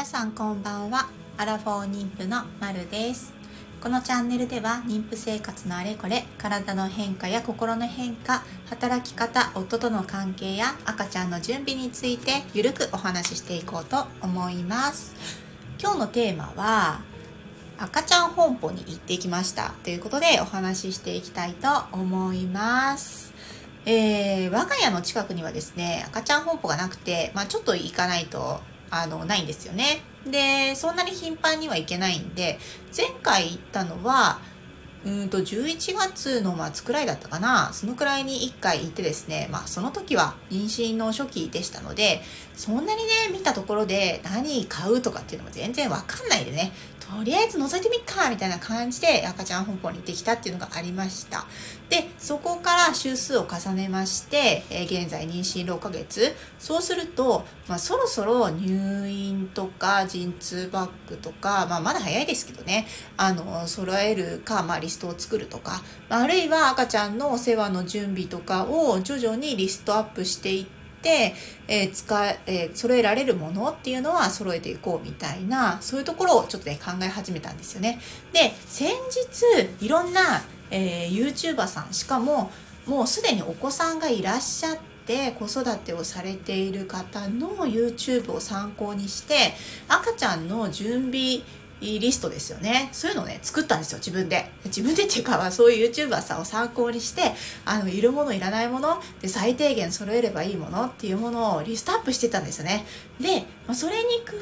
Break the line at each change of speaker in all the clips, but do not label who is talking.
皆さんこんばんは。アラフォー妊婦のまるです。このチャンネルでは妊婦生活のあれこれ体の変化や心の変化働き方夫との関係や赤ちゃんの準備についてゆるくお話ししていこうと思います。今日のテーマは赤ちゃん本舗に行ってきました。ということでお話ししていきたいと思います。えー、我が家の近くにはですね赤ちゃん本舗がなくて、まあ、ちょっと行かないとあのないんですよね。でそんなに頻繁には行けないんで前回行ったのはうんと11月の末くらいだったかな。そのくらいに1回行ってですねまあその時は妊娠の初期でしたのでそんなにね見たところで何買うとかっていうのも全然わかんないでね。とりあえず覗いてみっかみたいな感じで赤ちゃん本舗に行ってきたっていうのがありました。でそこから週数を重ねまして、えー、現在妊娠6ヶ月。そうすると、まあ、そろそろ入院とか陣痛バッグとか、まあ、まだ早いですけどね。あの揃えるか、まあ、リストを作るとか、まあ、あるいは赤ちゃんのお世話の準備とかを徐々にリストアップしていって、えー、使えー、揃えられるものっていうのは揃えていこうみたいなそういうところをちょっとね考え始めたんですよね。で先日いろんな、えー、YouTuber さんしかももうすでにお子さんがいらっしゃって子育てをされている方の YouTube を参考にして赤ちゃんの準備リストですよね。そういうのをね、作ったんですよ、自分で。自分でっていうか、そういう YouTuber さんを参考にして、あの、いるもの、いらないもの、で、最低限揃えればいいものっていうものをリストアップしてたんですよね。で、まあ、それに加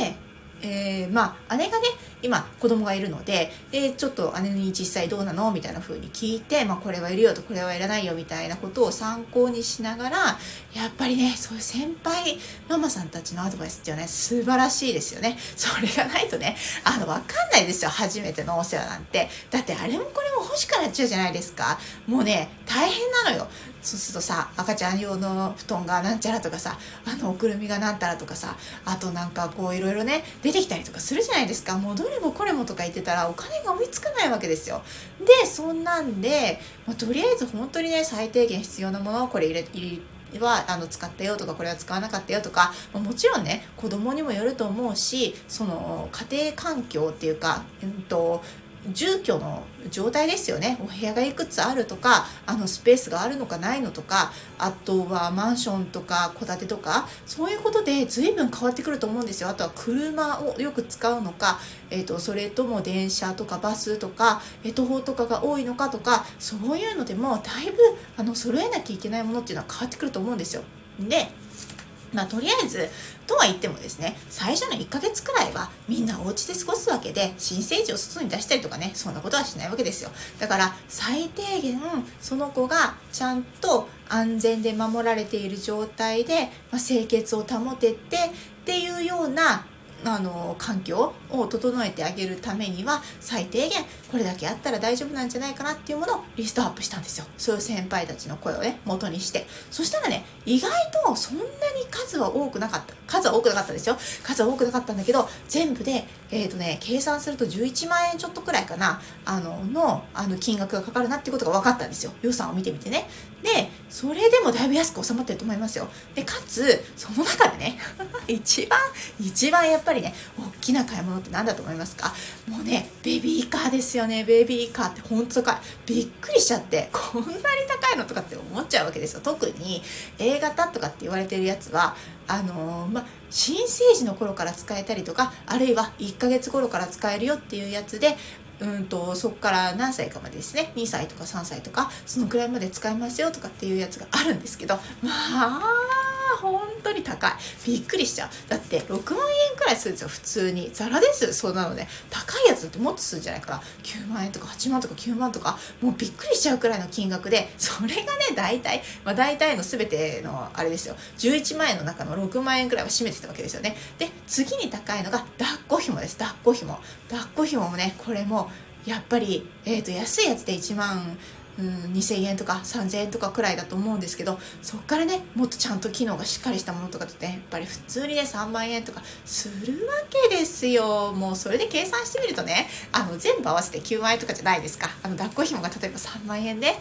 えて、えー、まあ姉がね今子供がいるのででちょっと姉に実際どうなの？みたいな風に聞いて、まあ、これはいるよとこれはいらないよみたいなことを参考にしながらやっぱりねそういう先輩ママさんたちのアドバイスっていうのはね素晴らしいですよね。それがないとねあの分かんないですよ。初めてのお世話なんて。だってあれもこれも欲しくなっちゃうじゃないですか。もうね大変なのよ。そうするとさ赤ちゃん用の布団がなんちゃらとかさあのおくるみがなんたらとかさあとなんかこういろいろね出てきたりとかするじゃないですか。もうれもこれもとか言ってたらお金が追いつかないわけですよ。でそんなんで、まあ、とりあえず本当にね最低限必要なものをこれ入れ入れはあの使ったよとかこれは使わなかったよとか、まあ、もちろんね子供にもよると思うしその家庭環境っていうか、うんと住居の状態ですよね。お部屋がいくつあるとかあのスペースがあるのかないのとかあとはマンションとか戸建てとかそういうことで随分変わってくると思うんですよ。あとは車をよく使うのか、えーと、それとも電車とかバスとか徒歩とかが多いのかとかそういうのでもだいぶあの揃えなきゃいけないものっていうのは変わってくると思うんですよ。でまあ、とりあえずとは言ってもですね最初の1ヶ月くらいはみんなお家で過ごすわけで新生児を外に出したりとかねそんなことはしないわけですよ。だから最低限その子がちゃんと安全で守られている状態で、まあ、清潔を保ててっていうようなあの環境を整えてあげるためには最低限これだけあったら大丈夫なんじゃないかなっていうものをリストアップしたんですよ。そういう先輩たちの声をね元にして。そしたらね意外とそんなに数は多くなかった。数は多くなかったですよ。数は多くなかったんだけど全部でえっ、ー、とね計算すると11万円ちょっとくらいかな。あののあの金額がかかるなっていうことが分かったんですよ。予算を見てみてね。でそれでもだいぶ安く収まってると思いますよ。でかつその中でね 一番一番やっぱりね大きな買い物って何だと思いますか？もうねベビーカーですよね。ベビーカーって本当かびっくりしちゃってこんなに高いのとかって思っちゃうわけですよ。特に A 型とかって言われてるやつはあのー、ま新生児の頃から使えたりとかあるいは1ヶ月頃から使えるよっていうやつでうんとそこから何歳かまでですね。2歳とか3歳とかそのくらいまで使えますよとかっていうやつがあるんですけど。まあ本当に高い。びっくりしちゃう。だって6万円くらいするんですよ。普通に。ザラです。そんなのね高いやつってもっとするんじゃないかな。9万円とか8万とか9万とか。もうびっくりしちゃうくらいの金額で。それがね大体まあ大体の全てのあれですよ。11万円の中の6万円くらいは占めてたわけですよね。で次に高いのが抱っこ紐です。抱っこ紐。抱っこ紐もねこれもやっぱり、えー、と安いやつで1万うん、2000円とか3000円とかくらいだと思うんですけどそっからねもっとちゃんと機能がしっかりしたものとかってねやっぱり普通にね3万円とかするわけですよ。もうそれで計算してみるとねあの全部合わせて9万円とかじゃないですか。あの抱っこ紐が例えば3万円で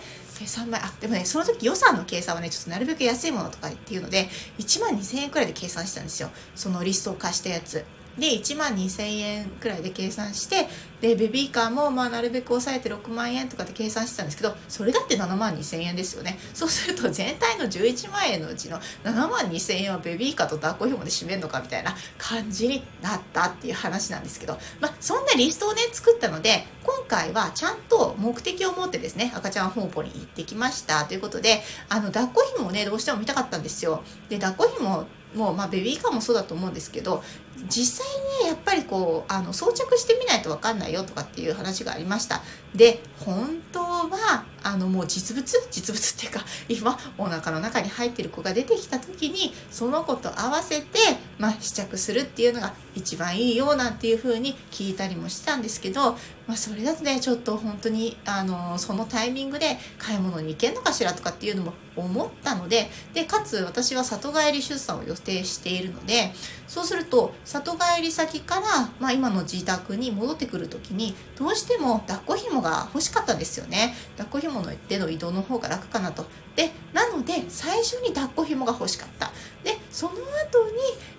3万円あでもねその時予算の計算はねちょっとなるべく安いものとかっていうので1万2000円くらいで計算したんですよ。そのリストを貸したやつ。で1万2000円くらいで計算してでベビーカーもまあなるべく抑えて6万円とかで計算してたんですけどそれだって7万2000円ですよね。そうすると全体の11万円のうちの7万2000円はベビーカーと抱っこ紐で占めるのかみたいな感じになったっていう話なんですけど、まあ、そんなリストをね作ったので今回はちゃんと目的を持ってですね赤ちゃん方向に行ってきましたということであの抱っこ紐をねどうしても見たかったんですよ。で抱っこ紐もうまあベビーカーもそうだと思うんですけど実際にやっぱりこうあの装着してみないと分かんないよとかっていう話がありました。で本当はあのもう実物？実物っていうか 今お腹の中に入ってる子が出てきた時にその子と合わせて、まあ、試着するっていうのが一番いいよなんていう風に聞いたりもしたんですけど、まあ、それだとねちょっと本当にあのそのタイミングで買い物に行けんのかしらとかっていうのも思ったのででかつ私は里帰り出産を予定しているのでそうすると里帰り先から、まあ、今の自宅に戻ってくる時にどうしても抱っこ紐が欲しかったんですよね。抱っこ紐のでの移動の方が楽かなと。でなので最初に抱っこ紐が欲しかった。でその後に、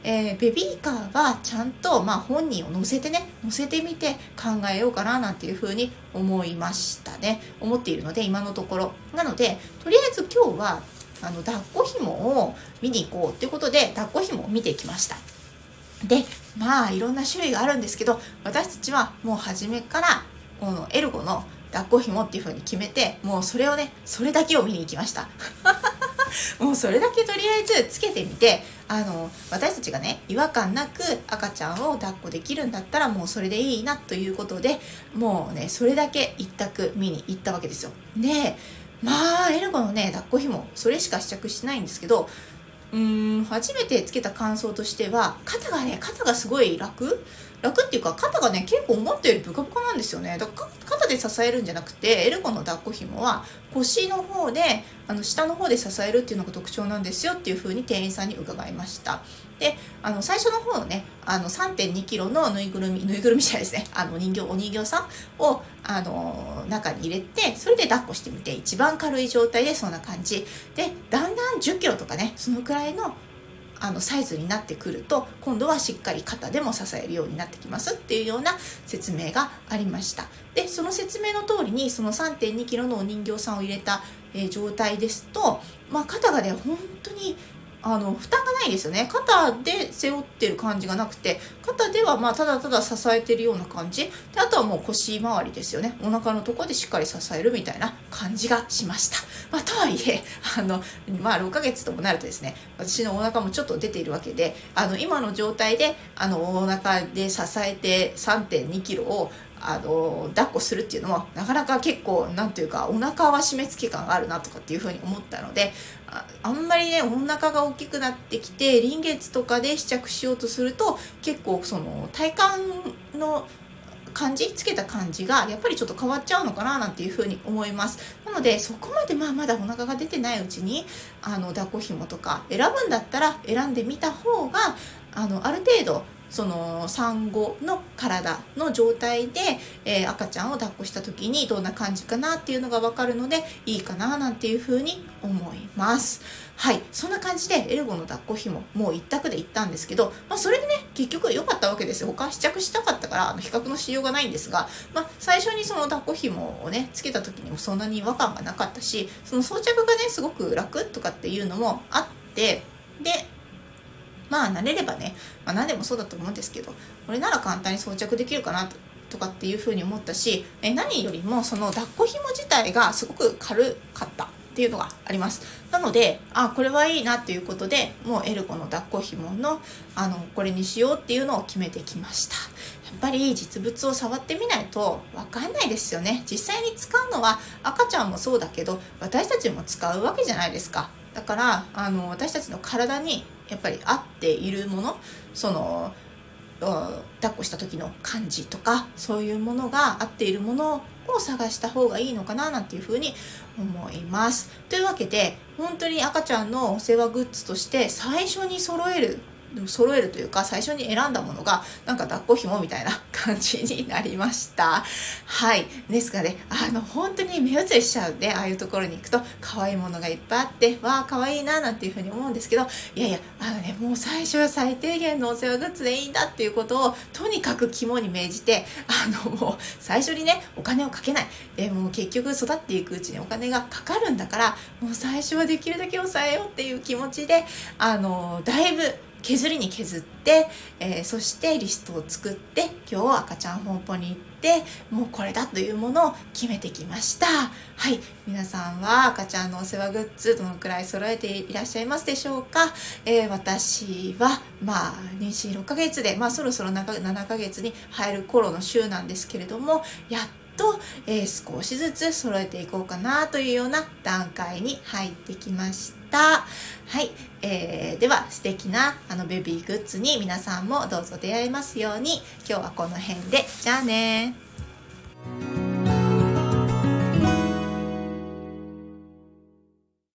えー、ベビーカーはちゃんと、まあ、本人を乗せてね乗せてみて考えようかななんていうふうに思いましたね。思っているので今のところ。なのでとりあえず今日はあの抱っこ紐を見に行こうっていうことで抱っこ紐を見てきました。でまあいろんな種類があるんですけど私たちはもう初めからこのエルゴの抱っこ紐っていう風に決めてもうそれをねそれだけを見に行きました。もうそれだけとりあえずつけてみてあの私たちがね違和感なく赤ちゃんを抱っこできるんだったらもうそれでいいなということでもうねそれだけ一択見に行ったわけですよ。でまあエルゴのね抱っこ紐それしか試着してないんですけどうん初めてつけた感想としては肩がね肩がすごい楽。楽っていうか肩がね結構思ったよりブカブカなんですよね。だから肩で支えるんじゃなくてエルゴの抱っこ紐は腰の方であの下の方で支えるっていうのが特徴なんですよっていう風に店員さんに伺いました。であの最初の方のねあの3 2キロのぬいぐるみぬいぐるみじゃないですね。あの人形お人形さんをあの中に入れてそれで抱っこしてみて一番軽い状態でそんな感じ。でだんだん1 0キロとかねそのくらいのあのサイズになってくると今度はしっかり肩でも支えるようになってきますっていうような説明がありました。でその説明の通りにその 3.2kg のお人形さんを入れた、えー、状態ですと、まあ、肩がね本当にあの負担がないですよね。肩で背負ってる感じがなくて肩ではまあただただ支えてるような感じ。であとはもう腰回りですよね。お腹のとこでしっかり支えるみたいな感じがしました、まあ、とはいえあの、まあ、6ヶ月ともなるとですね私のお腹もちょっと出ているわけであの今の状態であのお腹で支えて3 2キロをあの抱っこするっていうのもなかなか結構何ていうかお腹は締め付け感があるなとかっていうふうに思ったのであんまりねお腹が大きくなってきて臨月とかで試着しようとすると結構その体幹の感じつけた感じがやっぱりちょっと変わっちゃうのかななんていうふうに思います。なのでそこまでまあまだお腹が出てないうちにあの抱っこ紐とか選ぶんだったら選んでみた方があのある程度その産後の体の状態で、えー、赤ちゃんを抱っこした時にどんな感じかなっていうのが分かるのでいいかななんていうふうに思います。はい。そんな感じでエルゴの抱っこ紐ももう一択で行ったんですけど、まあ、それでね結局良かったわけですよ。他試着したかったからあの比較のしようがないんですが、まあ、最初にその抱っこ紐をねつけた時にもそんなに違和感がなかったしその装着がねすごく楽とかっていうのもあってでまあ慣れればね、まあ、何でもそうだと思うんですけどこれなら簡単に装着できるかなとかっていうふうに思ったしえ何よりもその抱っこ紐自体がすごく軽かったっていうのがあります。なのであこれはいいなっていうことでもうエルゴの抱っこ紐のあのこれにしようっていうのを決めてきました。やっぱり実物を触ってみないと分かんないですよね。実際に使うのは赤ちゃんもそうだけど私たちも使うわけじゃないですか。だからあの私たちの体にやっぱり合っているものその抱っこした時の感じとかそういうものが合っているものを探した方がいいのかななんていうふうに思います。というわけで本当に赤ちゃんのお世話グッズとして最初に揃える揃えるというか最初に選んだものがなんか抱っこ紐みたいな感じになりました。はい。ですがねあの本当に目移りしちゃうんでああいうところに行くと可愛いものがいっぱいあってわあ可愛いななんていうふうに思うんですけどいやいやあのねもう最初は最低限のお世話グッズでいいんだっていうことをとにかく肝に銘じてあのもう最初にねお金をかけない。でもう結局育っていくうちにお金がかかるんだからもう最初はできるだけ抑えようっていう気持ちであのだいぶ削りに削って、えー、そしてリストを作って今日赤ちゃん本舗に行ってもうこれだというものを決めてきました。はい。皆さんは赤ちゃんのお世話グッズどのくらい揃えていらっしゃいますでしょうか、えー、私はまあ妊娠6ヶ月でまあそろそろ 7, ヶ月に入る頃の週なんですけれどもやっと、えー、少しずつ揃えていこうかなというような段階に入ってきました。はい、えー、では素敵なあのベビーグッズに皆さんもどうぞ出会えますように。今日はこの辺で。じゃあね